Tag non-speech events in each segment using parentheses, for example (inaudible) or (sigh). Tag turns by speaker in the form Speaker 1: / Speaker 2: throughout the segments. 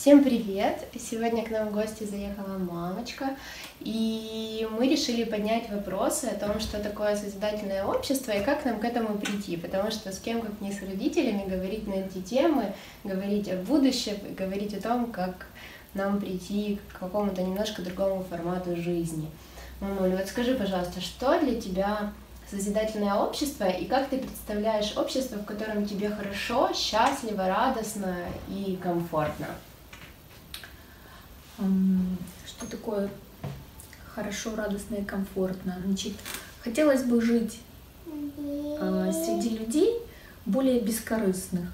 Speaker 1: Всем привет! Сегодня к нам в гости заехала мамочка, и мы решили поднять вопросы о том, что такое созидательное общество и как нам к этому прийти, потому что с кем, как не с родителями, говорить на эти темы, говорить о будущем, говорить о том, как нам прийти к какому-то немножко другому формату жизни. Мамуль, вот скажи, пожалуйста, что для тебя созидательное общество и как ты представляешь общество, в котором тебе хорошо, счастливо, радостно и комфортно?
Speaker 2: Что такое хорошо, радостно и комфортно? Значит, хотелось бы жить э, среди людей более бескорыстных.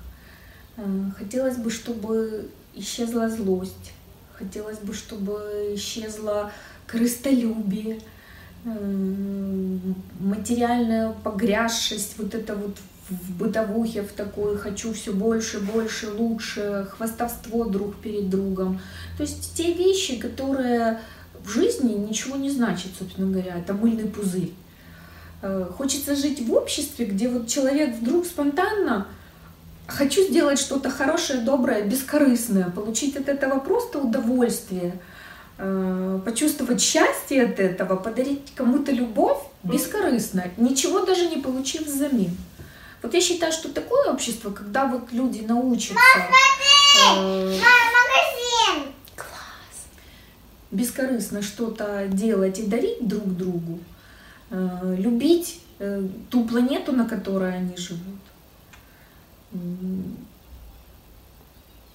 Speaker 2: Э, хотелось бы, чтобы исчезла злость. Хотелось бы, чтобы исчезла крыстолюбие, материальная погрязшесть, вот это вот в бытовухе, в такой «хочу все больше, больше, лучше», хвастовство друг перед другом. То есть те вещи, которые в жизни ничего не значат, собственно говоря, это мыльный пузырь. Э, хочется жить в обществе, где вот человек вдруг спонтанно хочу сделать что-то хорошее, доброе, бескорыстное, получить от этого просто удовольствие, э, почувствовать счастье от этого, подарить кому-то любовь бескорыстно, ничего даже не получив взамен. Вот я считаю, что такое общество, когда вот люди научатся... Э, магазин! Класс! Бескорыстно что-то делать и дарить друг другу, э, любить э, ту планету, на которой они живут.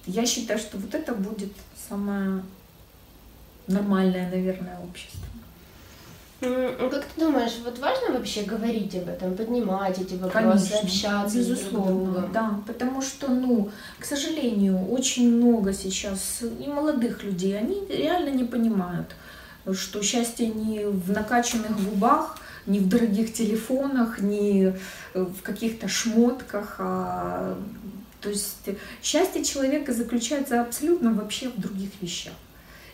Speaker 2: Я считаю, что вот это будет самое нормальное, наверное, общество.
Speaker 1: Как ты думаешь, вот важно вообще говорить об этом, поднимать эти вопросы, Конечно, общаться безусловно, с друг другом?
Speaker 2: Да, потому что, ну, к сожалению, очень много сейчас и молодых людей, они реально не понимают, что счастье не в накачанных губах, не в дорогих телефонах, не в каких-то шмотках, а то есть счастье человека заключается абсолютно вообще в других вещах.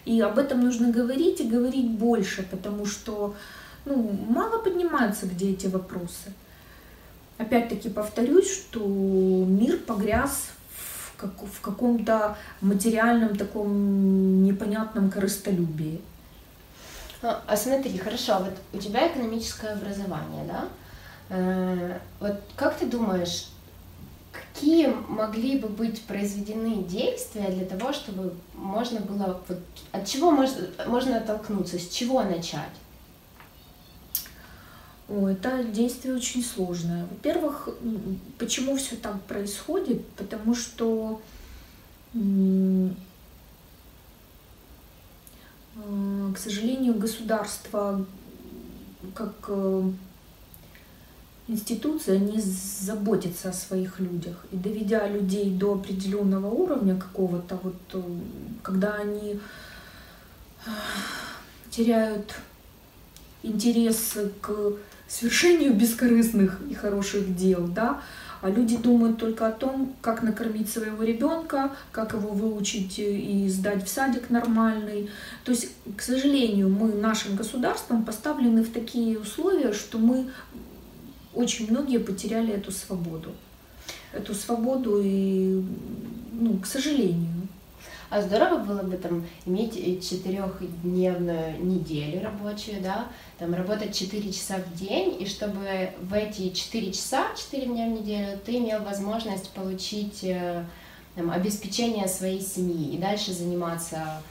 Speaker 2: И об этом нужно говорить и говорить больше, потому что ну, мало поднимаются где эти вопросы. Опять-таки повторюсь, что мир погряз в, как, в каком-то материальном таком непонятном корыстолюбии.
Speaker 1: А, а смотри, хорошо, вот у тебя экономическое образование, да? Э, вот как ты думаешь, какие могли бы быть произведены действия для того, чтобы можно было... Вот, от чего можно, можно оттолкнуться, с чего начать?
Speaker 2: О, это действие очень сложное. Во-первых, почему все так происходит? Потому что э, к сожалению, государство как э, институция не заботится о своих людях. И доведя людей до определенного уровня какого-то, вот, э, когда они э, теряют интерес к свершению бескорыстных и хороших дел, да, а люди думают только о том, как накормить своего ребенка, как его выучить и сдать в садик нормальный. То есть, к сожалению, мы нашим государством поставлены в такие условия, что мы очень многие потеряли эту свободу. Эту свободу и, ну, к сожалению.
Speaker 1: А здорово было бы там иметь четырехдневную неделю рабочую, да, там работать 4 часа в день, и чтобы в эти 4 часа, 4 дня в неделю, ты имел возможность получить э, там, обеспечение своей семьи и дальше заниматься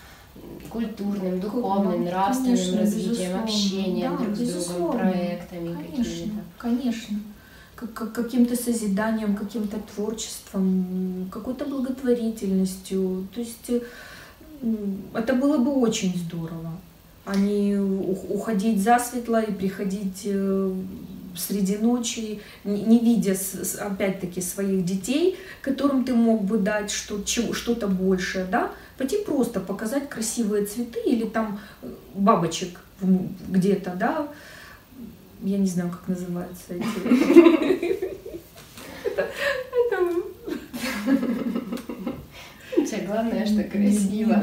Speaker 1: культурным, духовным, нравственным конечно, развитием, общением да, друг с другом, проектами какими-то.
Speaker 2: Конечно, как, как, каким-то созиданием, каким-то творчеством, какой-то благотворительностью. То есть это было бы очень здорово, а не уходить засветло и приходить э, среди ночи, не видя опять-таки своих детей, которым ты мог бы дать что-то большее, да, пойти просто показать красивые цветы или там э, бабочек где-то, да, я не знаю, как называются эти.
Speaker 1: Главное, что красиво.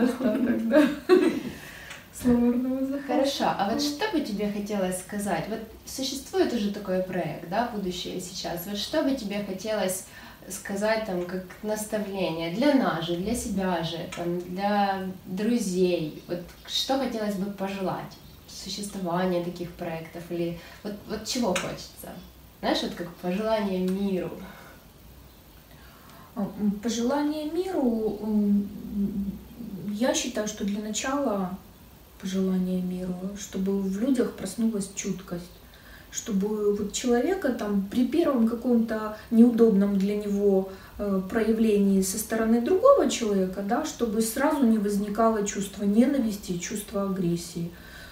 Speaker 1: Хорошо, а вот что бы тебе хотелось сказать? Вот существует уже такой проект, да, будущее сейчас. Вот что бы тебе хотелось сказать там как наставление для нас же, для себя же, там, для друзей? Вот что хотелось бы пожелать? Существование таких проектов или вот, вот чего хочется? Знаешь, вот как пожелание миру.
Speaker 2: А, пожелание миру, я считаю, что для начала пожелание миру, чтобы в людях проснулась чуткость чтобы вот человека там при первом каком-то неудобном для него э, проявлении со стороны другого человека, да, чтобы сразу не возникало чувство ненависти, чувство агрессии.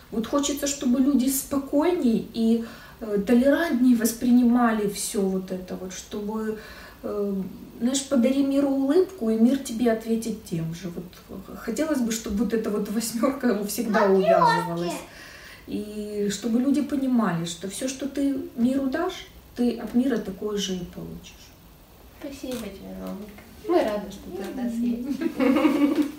Speaker 2: Вот хочется, чтобы люди спокойней и э, толерантнее воспринимали все вот это вот, чтобы, знаешь, подари миру улыбку, и мир тебе ответит тем же. Вот хотелось бы, чтобы вот эта вот восьмерка всегда увязывалась. И чтобы люди понимали, что все, что ты миру дашь, ты от мира такое же и получишь.
Speaker 1: Спасибо тебе, Ромка. Мы рады, что ты у нас есть. (laughs)